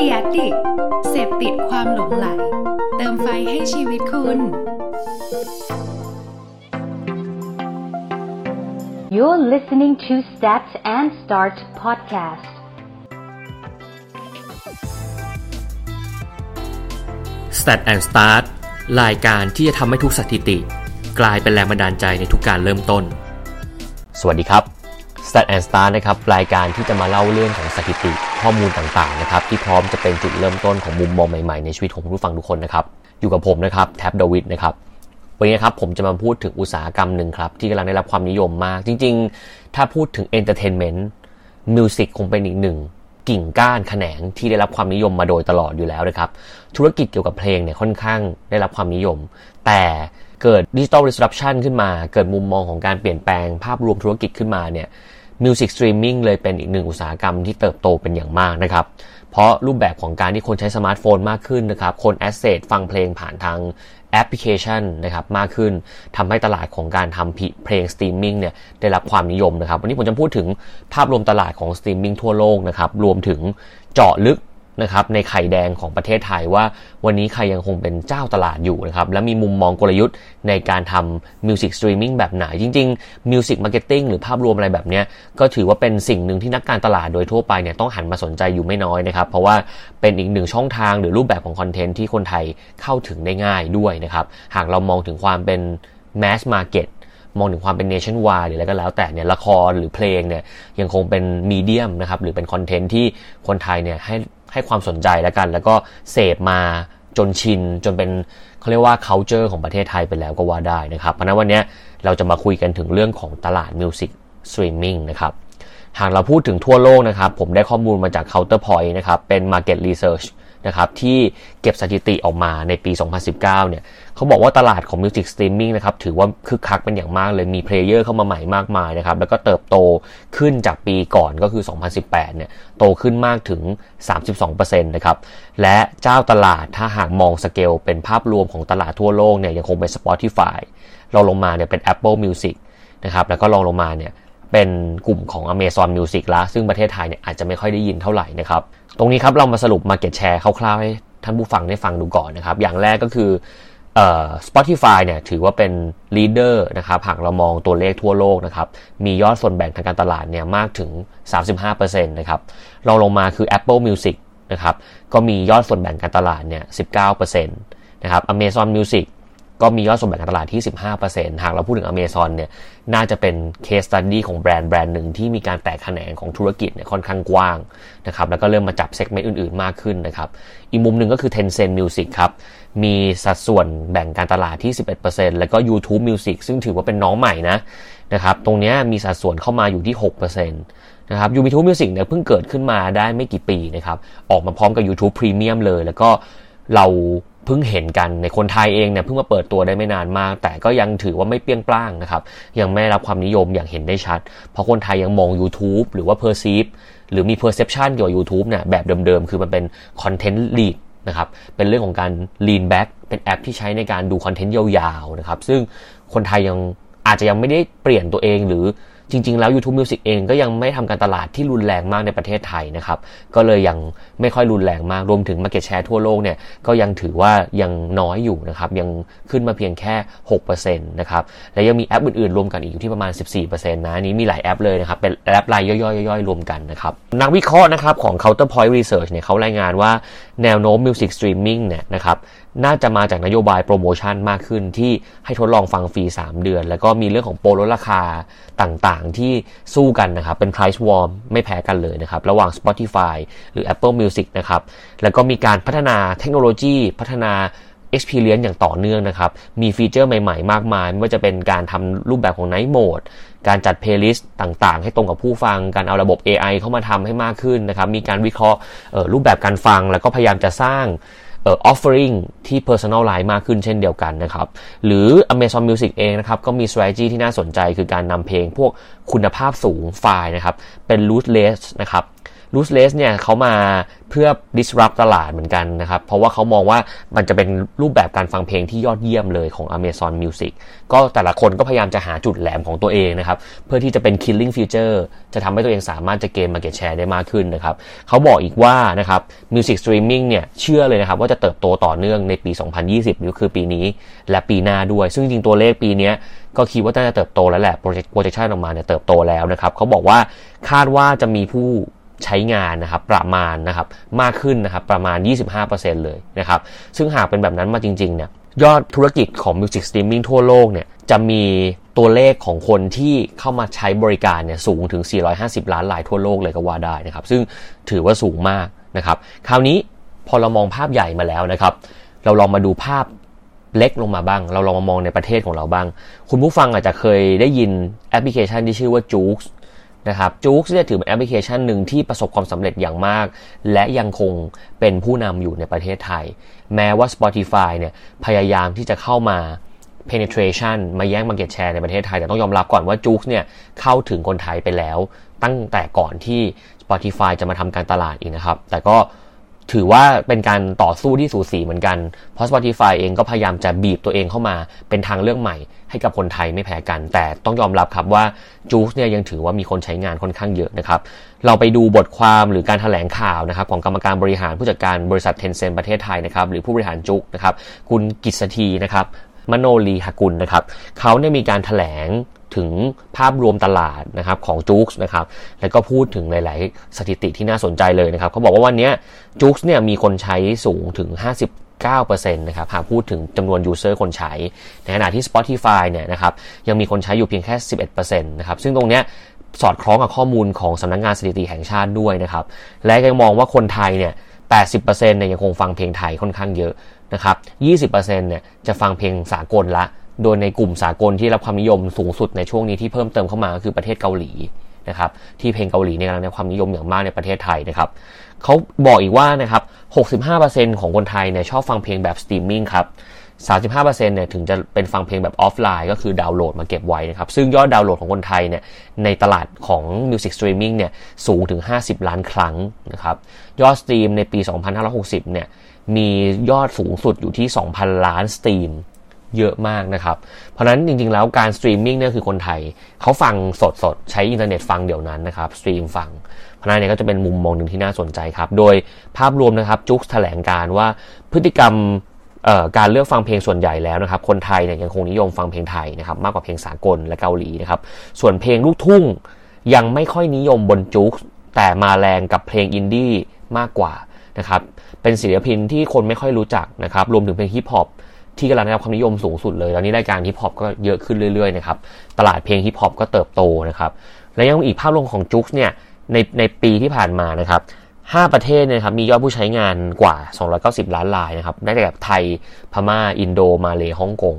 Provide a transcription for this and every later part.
ดียดิเสพติดความหลงไหล เติมไฟให้ชีวิตคุณ You're listening to Stat and Start podcast. Stat and Start รายการที่จะทำให้ทุกสถิติ กลายเป็นแรงบันดาลใจในทุกการเริ่มต้น สวัสดีครับ Stat and Start นะครับ รายการที่จะมาเล่าเรื่องของสถิติ ข้อมูลต่างๆนะครับที่พร้อมจะเป็นจุดเริ่มต้นของมุมมองใหม่ๆ ในชีวิตของผู้ฟังทุกคนนะครับ อยู่กับผมนะครับแท็บดวิดนะครับวันนี้ครับผมจะมาพูดถึงอุตสาหกรรมหนึ่งครับที่กำลังได้รับความนิยมมาก จริง ๆ ถ้าพูดถึง entertainment music คงเป็นอีกหนึ่งกิ่งก้านแขนงที่ได้รับความนิยมมาโดยตลอดอยู่แล้วนะครับ ธุรกิจเกี่ยวกับเพลงเนี่ยค่อนข้างได้รับความนิยม แต่เกิด digital disruption ขึ้นมา เกิดมุมมองของการเปลี่ยนแปลงภาพรวมธุรกิจขึ้นมาเนี่ย music streaming เลยเป็นอีกหนึ่งอุตสาหกรรมที่เติบโตเป็นอย่างมากนะครับ เพราะรูปแบบของการที่คนใช้สมาร์ทโฟนมากขึ้นนะครับ คนแอสเซทฟังเพลงผ่านทางแอปพลิเคชันนะครับมากขึ้นทำให้ตลาดของการทำเพลงสตรีมมิ่งเนี่ยได้รับความนิยมนะครับ วันนี้ผมจะพูดถึงภาพรวมตลาดของสตรีมมิ่งทั่วโลกนะครับ รวมถึงเจาะลึก นะครับในไข่แดงของประเทศไทยว่าวันนี้ใครยังคงเป็นเจ้าตลาดอยู่นะครับและมีมุมมองกลยุทธ์ในการทำ music streaming แบบไหน จริงๆ music marketing หรือภาพรวมอะไรแบบนี้ก็ถือว่าเป็นสิ่งหนึ่งที่นักการตลาดโดยทั่วไปเนี่ยต้องหันมาสนใจอยู่ไม่น้อยนะครับ เพราะว่าเป็นอีกหนึ่งช่องทางหรือรูปแบบของคอนเทนต์ที่คนไทยเข้าถึงได้ง่ายด้วยนะครับหากเรามองถึงความเป็น mass มองถึงความเป็น nationwide หรืออะไรก็แล้วแต่เนี่ยละครหรือเพลงเนี่ยยังคงเป็น medium นะครับหรือเป็นคอนเทนต์ที่คนไทยเนี่ยให้ให้ความสนใจแล้วกัน แล้วก็เสพมาจนชินจนเป็นเขาเรียกว่า culture ของประเทศไทยไปแล้วก็ว่าได้นะครับ เพราะนั้นวันนี้เราจะมาคุยกันถึงเรื่องของตลาด music streaming นะครับ หากเราพูดถึงทั่วโลกนะครับ ผมได้ข้อมูลมาจาก Counterpoint นะครับ เป็น Market Research นะครับ ที่เก็บสถิติออกมาในปี 2019 เนี่ยเขาบอกว่าตลาดของ music streaming นะครับ ถือว่าคึกคักเป็นอย่างมากเลย มี player เข้ามาใหม่มากมายนะครับ แล้วก็เติบโตขึ้นจากปีก่อนก็คือ 2018 เนี่ย โตขึ้นมากถึง 32%นะครับ และเจ้าตลาดถ้าหากมองสเกลเป็นภาพรวมของตลาดทั่วโลกเนี่ยยังคงเป็น Spotify เราลงมาเนี่ยเป็น Apple Music นะครับ แล้วก็ลองลงมาเนี่ย เป็นกลุ่มของ Amazon Music ละซึ่งประเทศไทยเนี่ยอาจจะไม่ค่อยได้ยินเท่าไหร่นะครับ ตรงนี้ครับเรามาสรุป Market Share คร่าวๆให้ท่านผู้ฟังได้ฟังดูก่อนนะครับ อย่างแรกก็คือเอ่อ Spotify เนี่ยถือว่าเป็น leader นะครับหากเรามองตัวเลขทั่วโลกนะครับ มียอดส่วนแบ่งทางการตลาดเนี่ยมากถึง 35%นะครับรองลงมาคือ Apple Music นะครับก็มียอดส่วนแบ่งการตลาดเนี่ย 19%นะครับ Amazon Music ก็มียอดส่วนแบ่งการตลาดที่ 15%หากเราพูดถึง Amazon เนี่ยน่าจะเป็น case study ของแบรนด์แบรนด์หนึ่งที่มีการแตกแขนงของธุรกิจเนี่ยค่อนข้างกว้างนะครับแล้วก็เริ่มมาจับ segment อื่นๆ มากขึ้นนะครับอีกมุมหนึ่งก็คือ Tencent Music ครับมีสัดส่วนแบ่งการตลาดที่ 11%แล้วก็ YouTube Music ซึ่งถือว่าเป็นน้องใหม่นะนะครับตรงนี้มีสัดส่วนเข้ามาอยู่ที่ 6%นะครับ YouTube Music เนี่ยเพิ่งเกิดขึ้นมาได้ไม่กี่ปีนะครับออกมาพร้อมกับ YouTube Premium เลย แล้วก็เรา พิ่งเห็นกันในคนไทยเองเนี่ยเพิ่งมาเปิดตัวได้ไม่นานมาก แต่ก็ยังถือว่าไม่เปี้ยงปล้างนะครับยังไม่รับความนิยมอย่างเห็นได้ชัด เพราะคนไทยยังมอง YouTube หรือว่า perceive หรือมี perception เกี่ยวกับ YouTube เนี่ยแบบเดิมๆ คือมันเป็น content lead นะครับเป็นเรื่องของการ lean back เป็นแอปที่ใช้ในการดูคอนเทนต์ยาวๆนะครับซึ่งคนไทยยังอาจจะยังไม่ได้เปลี่ยนตัวเองหรือ จริง ๆ แล้ว YouTube Music เองก็ยังไม่ทำการตลาดที่รุนแรงมากในประเทศไทยนะครับ ก็เลยยังไม่ค่อยรุนแรงมาก รวมถึง Market Share ทั่วโลกเนี่ยก็ยังถือว่ายังน้อยอยู่นะครับ ยังขึ้นมาเพียงแค่ 6%นะครับ และยังมีแอปอื่น ๆ รวมกันอีกอยู่ที่ประมาณ 14%นะนี้มีหลายแอปเลยนะครับ เป็นแอปรายย่อยๆๆรวมกันนะครับ นักวิเคราะห์นะครับของ Counterpoint Research เนี่ยเขารายงานว่าแนวโน้ม Music Streaming เนี่ยนะครับ น่าจะมาจากนโยบายโปรโมชั่นมากขึ้นที่ให้ทดลองฟังฟรี 3 เดือน แล้วก็มีเรื่องของโปรลดราคาต่างๆ ที่สู้กันนะครับ เป็น price war ไม่แพ้กันเลยนะครับ ระหว่าง Spotify หรือ Apple Music นะครับ แล้วก็มีการพัฒนาเทคโนโลยีพัฒนา experience อย่างต่อเนื่องนะครับ มีฟีเจอร์ใหม่ๆ มากมาย ไม่ว่าจะเป็นการทำรูปแบบของ night mode การจัด playlist ต่างๆ ให้ตรงกับผู้ฟัง การเอาระบบ AI เข้ามาทำให้มากขึ้นนะครับ มีการวิเคราะห์รูปแบบการฟัง แล้วก็พยายามจะสร้าง ออ offering ที่ personalize มากขึ้นเช่นเดียวกันนะครับ หรือ Amazon Music เองนะครับ ก็มี strategy ที่น่าสนใจคือการนำเพลงพวกคุณภาพสูงไฟล์นะครับ เป็น rootless นะครับ ลูสเลสเนี่ยเขามาเพื่อ disrupt ตลาดเหมือนกันนะครับ เพราะว่าเขามองว่ามันจะเป็นรูปแบบการฟังเพลงที่ยอดเยี่ยมเลยของ Amazon Music ก็แต่ละคนก็พยายามจะหาจุดแหลมของตัวเองนะครับ เพื่อที่จะเป็น killing feature จะทำให้ตัวเองสามารถจะเกม market share ได้มากขึ้นนะครับ เขาบอกอีกว่านะครับ music streaming เนี่ยเชื่อเลยนะครับ ว่าจะเติบโตต่อเนื่องในปี 2020ก็คือปีนี้ และปีหน้าด้วย ซึ่งจริงตัวเลขปีนี้ก็คิดว่าน่าจะเติบโตแล้วแหละ projection ออกมาเนี่ยเติบโตแล้วนะครับเขาบอกว่าคาดว่าจะมีผู้ ใช้งานนะครับประมาณนะครับมากขึ้นนะครับประมาณ 25%เลยนะครับซึ่งหากเป็นแบบนั้นมาจริงๆเนี่ยยอดธุรกิจของ Music Streaming ทั่วโลกเนี่ยจะมีตัวเลขของคนที่เข้ามาใช้บริการเนี่ยสูงถึง 450 ล้านรายทั่วโลกเลยก็ว่าได้นะครับ ซึ่งถือว่าสูงมากนะครับ คราวนี้พอเรามองภาพใหญ่มาแล้วนะครับ เราลองมาดูภาพเล็กลงมาบ้าง เราลองมามองในประเทศของเราบ้าง คุณผู้ฟังอาจจะเคยได้ยินแอปพลิเคชันที่ชื่อว่า j o o x นะครับจู๊กเนี่ยถือเป็นแอปพลิเคชันหนึ่งที่ประสบความสำเร็จอย่างมาก และยังคงเป็นผู้นำอยู่ในประเทศไทย แม้ว่า Spotify เนี่ยพยายามที่จะเข้ามา penetration มาแย่ง market share ในประเทศไทย แต่ต้องยอมรับก่อนว่าจู๊กเนี่ยเข้าถึงคนไทยไปแล้ว ตั้งแต่ก่อนที่ Spotify จะมาทำการตลาดอีกนะครับ แต่ก็ ถือว่าเป็นการต่อสู้ที่สูสีเหมือนกัน เพราะ Spotify เองก็พยายามจะบีบตัวเองเข้ามาเป็นทางเลือกใหม่ ให้กับคนไทยไม่แพ้กัน แต่ต้องยอมรับครับว่าจูสเนี่ยยังถือว่ามีคนใช้งานค่อนข้างเยอะนะครับ เราไปดูบทความหรือการถแถลงข่าวนะครับของกรรมการบริหารผู้จัดการบริษัท Tencent ประเทศไทยนะครับหรือผู้บริหาร JOOX นะครับคุณกฤตธีนะครับมโนลีหกุลนะครับเขาเนี่ยมีการถแถลง ถึงภาพรวมตลาดนะครับของ JOOX นะครับ แล้วก็พูดถึงหลาย ๆ สถิติที่น่าสนใจเลยนะครับ เขาบอกว่าวันนี้ JOOX เนี่ยมีคนใช้สูงถึง 59%นะครับ หากพูดถึงจำนวน user คนใช้ ในขณะที่ Spotify เนี่ยนะครับ ยังมีคนใช้อยู่เพียงแค่ 11%นะครับ ซึ่งตรงเนี้ยสอดคล้องกับข้อมูลของสำนักงงานสถิติแห่งชาติด้วยนะครับ และยังมองว่าคนไทยเนี่ย80%เนี่ยยังคงฟังเพลงไทยค่อนข้างเยอะนะครับ 20%เนี่ยจะฟังเพลงสากลละ โดยในกลุ่มสากลที่รับความนิยมสูงสุดในช่วงนี้ที่เพิ่มเติมเข้ามาก็คือประเทศเกาหลีนะครับที่เพลงเกาหลีในกำลังในความนิยมอย่างมากในประเทศไทยนะครับเขาบอกอีกว่านะครับ 65%ของคนไทยเนี่ยชอบฟังเพลงแบบสตรีมมิ่งครับ 35%เนี่ยถึงจะเป็นฟังเพลงแบบออฟไลน์ ก็คือดาวน์โหลดมาเก็บไว้นะครับ ซึ่งยอดดาวน์โหลดของคนไทยเนี่ยในตลาดของ Music Streaming เนี่ยสูงถึง 50 ล้านครั้งนะครับ ยอดสตรีมในปี 2560 เนี่ยมียอดสูงสุดอยู่ที่ 2,000 ล้านสตรีม เยอะมากนะครับ เพราะนั้นจริงๆ แล้วการสตรีมมิ่งเนี่ยคือคนไทยเขาฟังสดๆใช้อินเทอร์เน็ตฟังเดี๋ยวนั้นนะครับสตรีมฟัง เพราะนั้นเนี่ยก็จะเป็นมุมมองหนึ่งที่น่าสนใจครับ โดยภาพรวมนะครับจุกแถลงการว่าพฤติกรรมการเลือกฟังเพลงส่วนใหญ่แล้วนะครับ คนไทยเนี่ยยังคงนิยมฟังเพลงไทยนะครับมากกว่าเพลงสากลและเกาหลีนะครับส่วนเพลงลูกทุ่งยังไม่ค่อยนิยมบนจุกแต่มาแรงกับเพลงอินดี้มากกว่านะครับเป็นศิลปินที่คนไม่ค่อยรู้จักนะครับรวมถึงเพลงฮิปฮอป ที่กำลังได้รับความนิยมสูงสุดเลยตอนนี้รายการฮิปฮอปก็เยอะขึ้นเรื่อยๆนะครับตลาดเพลงฮิปฮอปก็เติบโตนะครับและยังมีอีกภาพรวมของ JOOX เนี่ยในในปีที่ผ่านมานะครับ5 ประเทศนะครับมียอดผู้ใช้งานกว่า 290 ล้านรายนะครับได้แก่ไทย พม่า อินโด มาเลฮ่องกง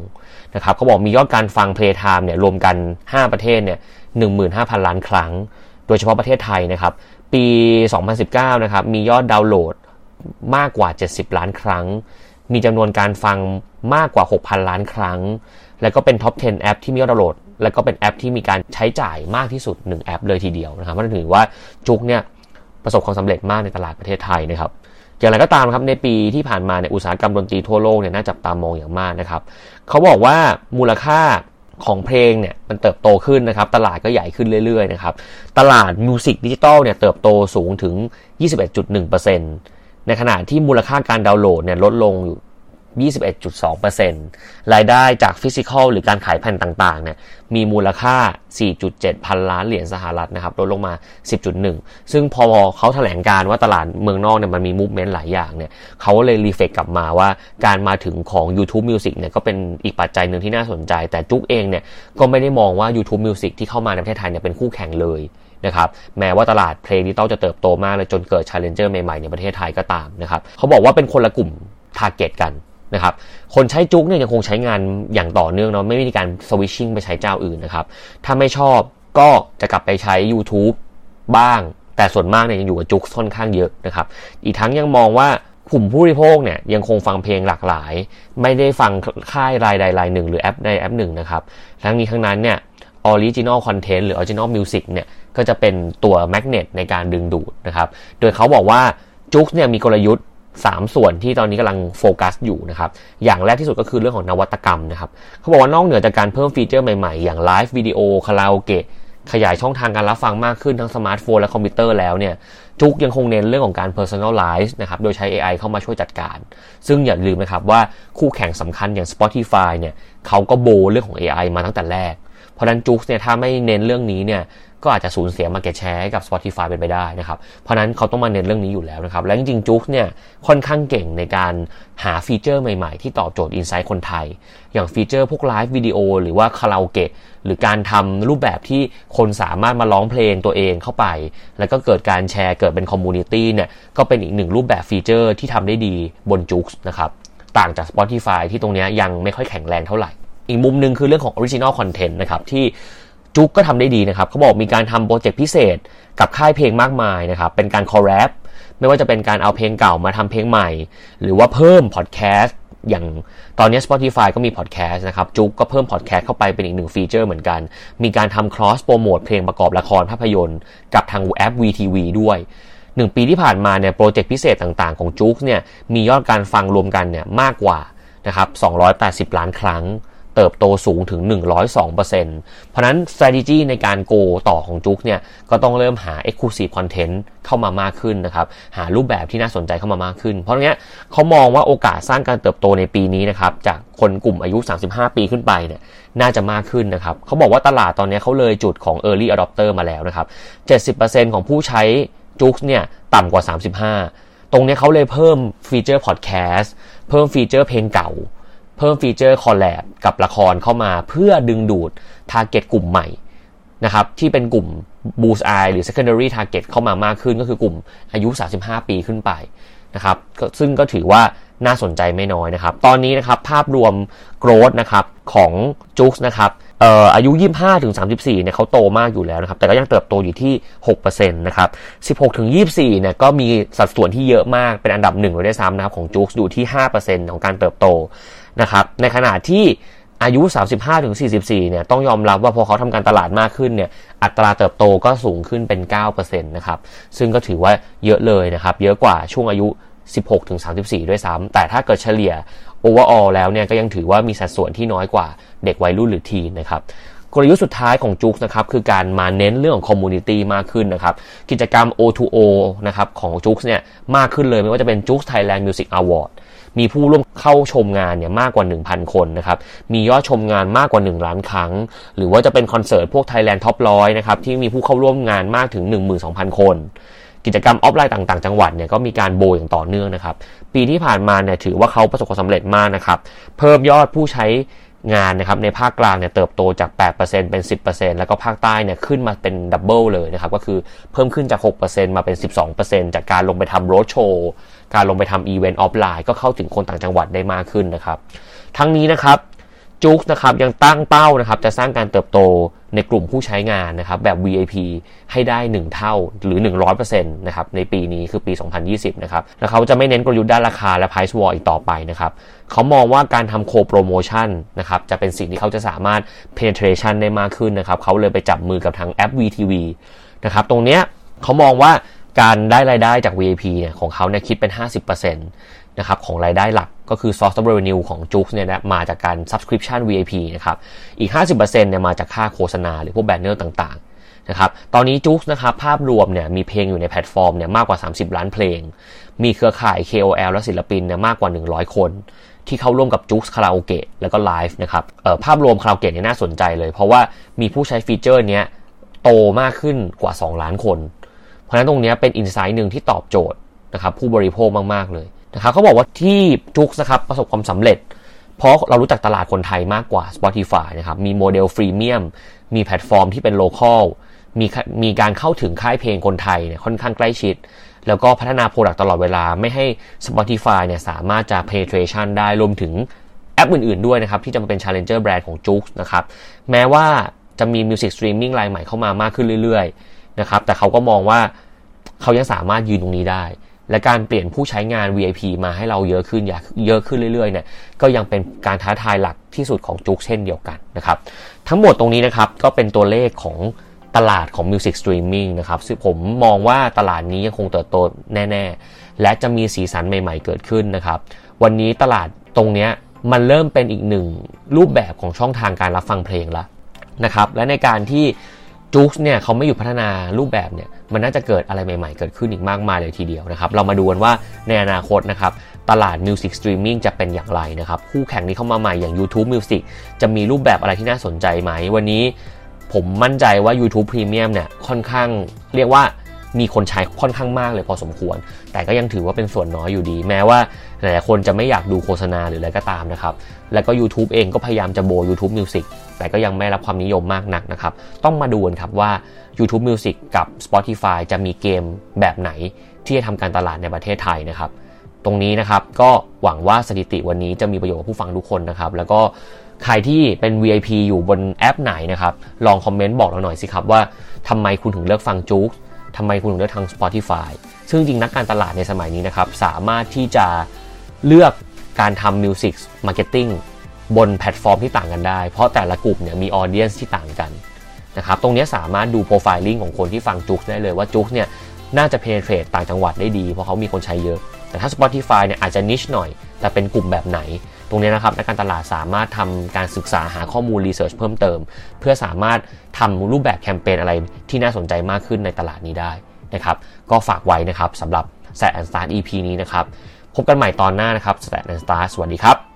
นะครับเขาบอกมียอดการฟัง play time เนี่ยรวมกัน 5 ประเทศเนี่ย15,000 ล้านครั้ง โดยเฉพาะประเทศไทยนะครับปี 2019 นะครับมียอดดาวน์โหลดมากกว่า 70 ล้านครั้ง มีจำนวนการฟังมากกว่า 6,000 ล้านครั้ง แล้วก็เป็น top 10 แอปที่มียอดดาวน์โหลด แล้วก็เป็นแอปที่มีการใช้จ่ายมากที่สุด 1 แอปเลยทีเดียวนะครับมันถือว่า JOOX เนี่ยประสบความสำเร็จมากในตลาดประเทศไทยนะครับอย่างไรก็ตามครับในปีที่ผ่านมาเนี่ยอุตสาหกรรมดนตรีทั่วโลกเนี่ยน่าจับตามองอย่างมากนะครับเขาบอกว่ามูลค่าของเพลงเนี่ยมันเติบโตขึ้นนะครับ ตลาดก็ใหญ่ขึ้นเรื่อยๆนะครับ ตลาด music digital เนี่ยเติบโตสูงถึง 21.1% ในขณะที่มูลค่าการดาวน์โหลดเนี่ยลดลงอยู่ 21.2%รายได้จาก physical หรือการขายแผ่นต่างๆเนี่ยมีมูลค่า 4.7 พันล้านเหรียญสหรัฐนะครับลดลงมา 10.1 ซึ่งพอเขาแถลงการว่าตลาดเมืองนอกเนี่ยมันมี movement หลายอย่างเนี่ยเขาเลย reflect กลับมาว่าการมาถึงของ YouTube Music เนี่ยก็เป็นอีกปัจจัยหนึ่งที่น่าสนใจ แต่ JOOX เองเนี่ยก็ไม่ได้มองว่า YouTube Music ที่เข้ามาในประเทศไทยเนี่ยเป็นคู่แข่งเลยนะครับแม้ว่าตลาดเพลงดิจิตอลจะเติบโตมากเลยจนเกิด Challenger ใหม่ๆในประเทศไทยก็ตามนะครับเขาบอกว่าเป็นคนละกลุ่ม t a r g e t กัน นะครับ คนใช้จุกเนี่ยยังคงใช้งานอย่างต่อเนื่องเนาะไม่มีการสวิชชิ่งไปใช้เจ้าอื่นนะครับ ถ้าไม่ชอบก็จะกลับไปใช้ YouTube บ้าง แต่ส่วนมากเนี่ยยังอยู่กับจุกค่อนข้างเยอะนะครับ อีกทั้งยังมองว่ากลุ่มผู้บริโภคเนี่ยยังคงฟังเพลงหลากหลาย ไม่ได้ฟังค่ายรายใดรายหนึ่ง หรือแอปใดแอปหนึ่งนะครับ ทั้งนี้ทั้งนั้นเนี่ย Original Content หรือ Original Music เนี่ยก็จะเป็นตัวแมกเนตในการดึงดูดนะครับ โดยเขาบอกว่า JOOX เนี่ยมีกลยุทธ์ 3 ส่วนที่ตอนนี้กำลังโฟกัสอยู่นะครับ อย่างแรกที่สุดก็คือเรื่องของนวัตกรรมนะครับ เขาบอกว่านอกเหนือจากการเพิ่มฟีเจอร์ใหม่ๆ อย่างไลฟ์วิดีโอคาราโอเกะขยายช่องทางการรับฟังมากขึ้นทั้งสมาร์ทโฟนและคอมพิวเตอร์แล้วเนี่ย JOOX ยังคงเน้นเรื่องของการ personalize นะครับ โดยใช้ AI เข้ามาช่วยจัดการ ซึ่งอย่าลืมนะครับว่าคู่แข่งสำคัญอย่าง Spotify เนี่ยเขาก็โบเรื่องของ AI มาตั้งแต่แรก เพราะนั้น JOOX เนี่ยถ้าไม่เน้นเรื่องนี้เนี่ย ก็อาจจะสูญเสีย market share กับ Spotify เป็นไปได้นะครับ เพราะนั้นเขาต้องมาเน้นเรื่องนี้อยู่แล้วนะครับ และจริงๆ JOOX เนี่ยค่อนข้างเก่งในการหาฟีเจอร์ใหม่ๆ ที่ตอบโจทย์ insight คนไทย อย่างฟีเจอร์พวกไลฟ์วิดีโอหรือว่าคาราโอเกะหรือการทำรูปแบบที่คนสามารถมาร้องเพลงตัวเองเข้าไป แล้วก็เกิดการแชร์เกิดเป็น community เนี่ยก็เป็นอีกหนึ่งรูปแบบฟีเจอร์ที่ทำได้ดีบน JOOX นะครับต่างจาก Spotify ที่ตรงนี้ยังไม่ค่อยแข็งแรงเท่าไหร่ อีกมุมหนึ่งคือเรื่องของ Original Content นะครับที่ JOOX ก็ทำได้ดีนะครับเขาบอกมีการทำโปรเจกต์พิเศษกับค่ายเพลงมากมายนะครับ เป็นการ collab ไม่ว่าจะเป็นการเอาเพลงเก่ามาทำเพลงใหม่ หรือว่าเพิ่มพอดแคสต์อย่างตอนนี้ Spotify ก็มีพอดแคสต์นะครับ JOOX ก็เพิ่มพอดแคสต์เข้าไปเป็นอีกหนึ่งฟีเจอร์เหมือนกัน มีการทำ cross promote เพลงประกอบละครภาพยนตร์ กับทางแอป VTV ด้วย1ปีที่ผ่านมาเนี่ยโปรเจกต์พิเศษต่างๆ ของ JOOX เนี่ยมียอดการฟังรวมกันเนี่ยมากกว่านะครับ280 ล้านครั้ง เติบโตสูงถึง 102%เพราะนั้น strategy ในการโกต่อของจุกเนี่ย ก็ต้องเริ่มหา exclusive content เข้ามามากขึ้นนะครับ หารูปแบบที่น่าสนใจเข้ามามากขึ้น เพราะงี้เขามองว่าโอกาสสร้างการเติบโตในปีนี้นะครับ จากคนกลุ่มอายุ 35 ปีขึ้นไปเนี่ยน่าจะมากขึ้นนะครับ เขาบอกว่าตลาดตอนนี้เขาเลยจุดของ early adopter มาแล้วนะครับ 70%ของผู้ใช้ JOOX เนี่ยต่ำกว่า 35 ตรงนี้เขาเลยเพิ่มฟีเจอร์พอดแคสต์เพิ่มฟีเจอร์เพลงเก่า เพิ่มฟีเจอร์ collab กับละครเข้ามาเพื่อดึงดูด target กลุ่มใหม่นะครับที่เป็นกลุ่ม Boost Eye หรือ Secondary Target เข้ามามากขึ้นก็คือกลุ่มอายุ 35 ปีขึ้นไปนะครับซึ่งก็ถือว่าน่าสนใจไม่น้อยนะครับ ตอนนี้นะครับภาพรวม growth นะครับของจุกนะครับเอ่ออายุ 25ถึง34เนี่ยเขาโตมากอยู่แล้วนะครับ แต่ก็ยังเติบโตอยู่ที่6%นะครับ16ถึง24เนี่ยก็มีสัดส่วนที่เยอะมากเป็นอันดับหนึ่งเลยด้วยซ้ำนะครับของจุกอยู่ที่ 5%ของการเติบโต นะครับ ในขณะที่อายุ 35-44 เนี่ย ต้องยอมรับว่าพอเขาทำการตลาดมากขึ้นเนี่ย อัตราเติบโตก็สูงขึ้นเป็น 9%นะครับ ซึ่งก็ถือว่าเยอะเลยนะครับ เยอะกว่าช่วงอายุ 16-34 ด้วยซ้ำแต่ถ้าเกิดเฉลี่ย overall แล้วเนี่ย ก็ยังถือว่ามีสัดส่วนที่น้อยกว่าเด็กวัยรุ่นหรือ teen นะครับกลยุทธ์สุดท้ายของ JOOX นะครับคือการมาเน้นเรื่องของ community มากขึ้นนะครับกิจกรรม O2O นะครับของ JOOX เนี่ยมากขึ้นเลยไม่ว่าจะเป็นจุก Thailand Music Award มีผู้ร่วมเข้าชมงานเนี่ยมากกว่า 1,000 คนนะครับ มียอดชมงานมากกว่า 1 ล้านครั้ง หรือว่าจะเป็นคอนเสิร์ตพวก Thailand Top 100นะครับที่มีผู้เข้าร่วมงานมากถึง 12,000 คน กิจกรรมออฟไลน์ต่างๆ จังหวัดเนี่ยก็มีการโบอย่างต่อเนื่องนะครับ ปีที่ผ่านมาเนี่ยถือว่าเขาประสบความสำเร็จมากนะครับ เพิ่มยอดผู้ใช้ งานนะครับในภาคกลางเนี่ยเติบโตจาก 8%เป็น 10%แล้วก็ภาคใต้เนี่ยขึ้นมาเป็น double เลยนะครับ ก็คือเพิ่มขึ้นจาก 6%มาเป็น 12%จากการลงไปทำโรดโชว์การลงไปทำอีเวนต์ออฟไลน์ก็เข้าถึงคนต่างจังหวัดได้มากขึ้นนะครับ ทั้งนี้นะครับ JOOX นะครับยังตั้งเป้านะครับจะสร้างการเติบโตในกลุ่มผู้ใช้งานนะครับแบบ VIP ให้ได้ 1 เท่าหรือ 100%นะครับในปีนี้คือปี 2020 นะครับแล้วเขาจะไม่เน้นกลยุทธ์ด้านราคาและ price war อีกต่อไปนะครับเขามองว่าการทำโคโปรโมชั่นนะครับจะเป็นสิ่งที่เขาจะสามารถ penetration ได้มากขึ้นนะครับเขาเลยไปจับมือกับทางแอป VTV นะครับตรงเนี้ยเขามองว่าการได้รายได้จาก VIP เนี่ยของเขาเนี่ยคิดเป็น 50%นะครับของรายได้หลัก ก็คือ source of revenue ของ j u กเนี่ยนะมาจากการ subscription VIP นะครับ อีก 50%เนี่ยมาจากค่าโฆษณาหรือพวกแบนเนอร์ต่างๆนะครับ ตอนนี้ j u กนะครับภาพรวมเนี่ยมีเพลงอยู่ในแพลตฟอร์มเนี่ยมากกว่า 30 ล้านเพลง มีเครือข่าย KOL และศิลปินเนี่ยมากกว่า 100 คน ที่เข้าร่วมกับ JOOX คาราโอเกะแล้วก็ไลฟ์นะครับภาพรวมคาราโอเกะเนี่ยน่าสนใจเลย เพราะว่ามีผู้ใช้ฟีเจอร์เนี้ยโตมากขึ้นกว่า 2 ล้านคน เพราะฉะนั้นตรงนี้เป็น insight หนึ่งที่ตอบโจทย์นะครับผู้บริโภคมาก ๆ เลย นะครับเขาบอกว่าที่ JOOX นะครับประสบความสำเร็จ เพราะเรารู้จักตลาดคนไทยมากกว่า Spotify นะครับมีโมเดล freemiumมีแพลตฟอร์มที่เป็น local มีมีการเข้าถึงค่ายเพลงคนไทยเนี่ยค่อนข้างใกล้ชิด แล้วก็พัฒนา product ตลอดเวลาไม่ให้ Spotify เนี่ยสามารถจะ penetration ได้รวมถึงแอปอื่นๆด้วยนะครับ ที่จะมาเป็น challenger brand ของ JOOX นะครับแม้ว่าจะมี music streaming รายใหม่เข้ามามากขึ้นเรื่อยๆนะครับแต่เขาก็มองว่าเขายังสามารถยืนตรงนี้ได้ และการเปลี่ยนผู้ใช้งาน VIP มาให้เราเยอะขึ้นเยอะขึ้นเรื่อยๆเนี่ยก็ยังเป็นการท้าทายหลักที่สุดของจุกเช่นเดียวกันนะครับ ทั้งหมดตรงนี้นะครับก็เป็นตัวเลขของตลาดของ Music Streaming นะครับซึ่งผมมองว่าตลาดนี้ยังคงเติบโตแน่ ๆ และจะมีสีสันใหม่ ๆ เกิดขึ้นนะครับ วันนี้ตลาดตรงนี้มันเริ่มเป็นอีกหนึ่งรูปแบบของช่องทางการรับฟังเพลงแล้วนะครับ และในการที่ จู๊กเนี่ยเขาไม่อยู่พัฒนารูปแบบเนี่ยมันน่าจะเกิดอะไรใหม่ๆ เกิดขึ้นอีกมากมายเลยทีเดียวนะครับ เรามาดูกันว่าในอนาคตนะครับตลาด music streaming จะเป็นอย่างไรนะครับคู่แข่งที่เข้ามาใหม่อย่าง YouTube Music จะมีรูปแบบอะไรที่น่าสนใจไหม วันนี้ผมมั่นใจว่า YouTube Premium เนี่ยค่อนข้างเรียกว่า มีคนใช้ค่อนข้างมากเลยพอสมควร แต่ก็ยังถือว่าเป็นส่วนน้อยอยู่ดี แม้ว่าหลายๆคนจะไม่อยากดูโฆษณาหรืออะไรก็ตามนะครับ แล้วก็ YouTube เองก็พยายามจะโบ YouTube Music แต่ก็ยังไม่รับความนิยมมากนักนะครับ ต้องมาดูกันครับว่า YouTube Music กับ Spotify จะมีเกมแบบไหนที่จะทำการตลาดในประเทศไทยนะครับ ตรงนี้นะครับก็หวังว่าสถิติวันนี้จะมีประโยชน์กับผู้ฟังทุกคนนะครับ แล้วก็ใครที่เป็น VIP อยู่บนแอปไหนนะครับ ลองคอมเมนต์บอกเราหน่อยสิครับว่าทำไมคุณถึงเลือกฟัง JOOX ทำไมคุณถึงเลือกทาง Spotify ซึ่งจริงนักการตลาดในสมัยนี้นะครับ สามารถที่จะเลือกการทำ music marketing บนแพลตฟอร์มที่ต่างกันได้ เพราะแต่ละกลุ่มเนี่ยมี audience ที่ต่างกันนะครับ ตรงนี้สามารถดู profiling ของคนที่ฟัง JOOX ได้เลยว่า JOOX เนี่ยน่าจะ penetrate ต่างจังหวัดได้ดี เพราะเขามีคนใช้เยอะ แต่ถ้า Spotify เนี่ยอาจจะ niche หน่อย แต่เป็นกลุ่มแบบไหน ตรงนี้นะครับนักการตลาดสามารถทำการศึกษาหาข้อมูล research เพิ่มเติม เพื่อสามารถทำรูปแบบแคมเปญอะไรที่น่าสนใจมากขึ้นในตลาดนี้ได้นะครับก็ฝากไว้นะครับสำหรับ Stat and Start EP นี้นะครับพบกันใหม่ตอนหน้านะครับ Stat and Start สวัสดีครับ